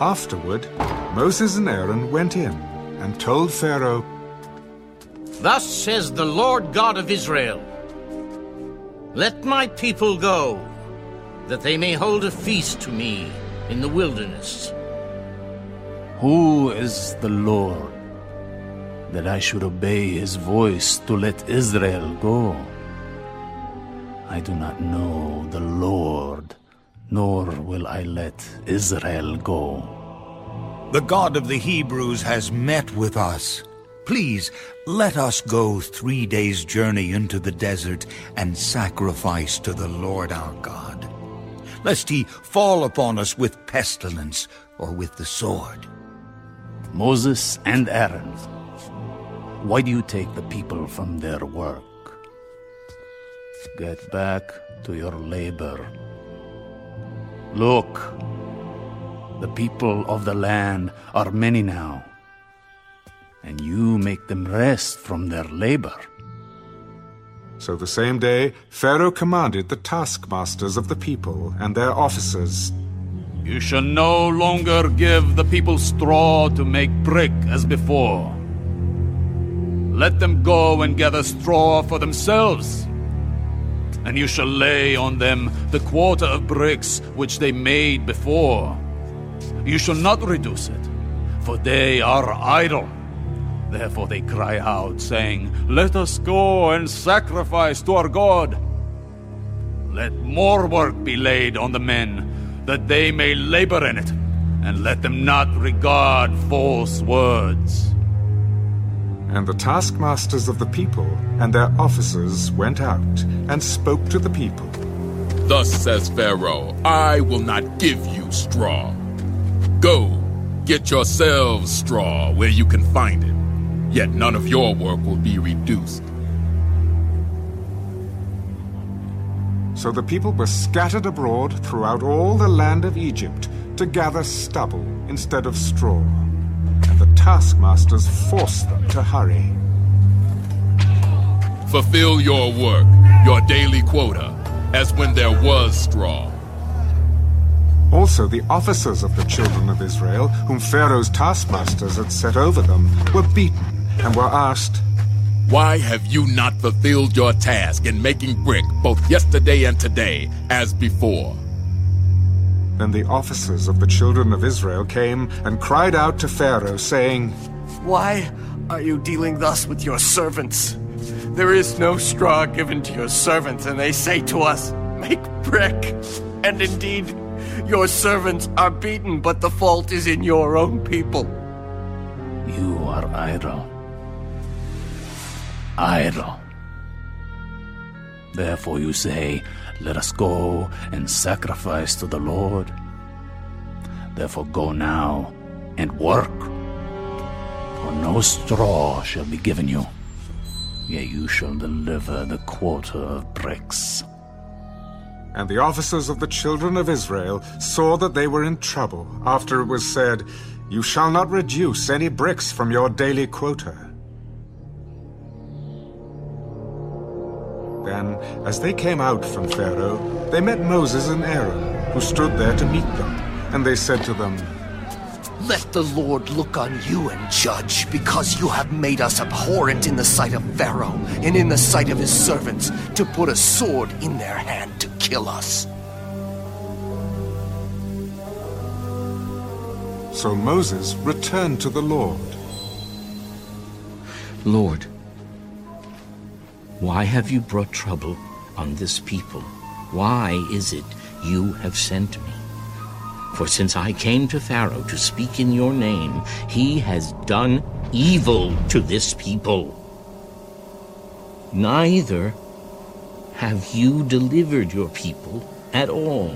Afterward, Moses and Aaron went in and told Pharaoh, Thus says the Lord God of Israel Let my people go, that they may hold a feast to me in the wilderness. Who is the Lord, that I should obey his voice to let Israel go? I do not know the Lord, nor will I let Israel go. The God of the Hebrews has met with us. Please, let us go three days' journey into the desert and sacrifice to the Lord our God, lest he fall upon us with pestilence or with the sword. Moses and Aaron, why do you take the people from their work? Get back to your labor. Look, the people of the land are many now, and you make them rest from their labor. So the same day, Pharaoh commanded the taskmasters of the people and their officers You shall no longer give the people straw to make brick as before. Let them go and gather straw for themselves. And you shall lay on them the quarter of bricks which they made before. You shall not reduce it, for they are idle. Therefore they cry out, saying, Let us go and sacrifice to our God. Let more work be laid on the men, that they may labor in it, and let them not regard false words. And the taskmasters of the people and their officers went out and spoke to the people. Thus says Pharaoh, I will not give you straw. Go, get yourselves straw where you can find it, yet none of your work will be reduced. So the people were scattered abroad throughout all the land of Egypt to gather stubble instead of straw. Taskmasters forced them to hurry. Fulfill your work, your daily quota, as when there was straw. Also, the officers of the children of Israel, whom Pharaoh's taskmasters had set over them, were beaten and were asked, Why have you not fulfilled your task in making brick both yesterday and today, as before? Then the officers of the children of Israel came and cried out to Pharaoh, saying, Why are you dealing thus with your servants? There is no straw given to your servants, and they say to us, Make brick. And indeed, your servants are beaten, but the fault is in your own people. You are idle. Idle. Therefore you say, Let us go and sacrifice to the Lord. Therefore go now and work, for no straw shall be given you, yet you shall deliver the quarter of bricks. And the officers of the children of Israel saw that they were in trouble after it was said, You shall not reduce any bricks from your daily quota. As they came out from Pharaoh, they met Moses and Aaron, who stood there to meet them. And they said to them, Let the Lord look on you and judge, because you have made us abhorrent in the sight of Pharaoh and in the sight of his servants, to put a sword in their hand to kill us. So Moses returned to the Lord. Lord, why have you brought trouble on this people? Why is it you have sent me? For since I came to Pharaoh to speak in your name, he has done evil to this people. Neither have you delivered your people at all.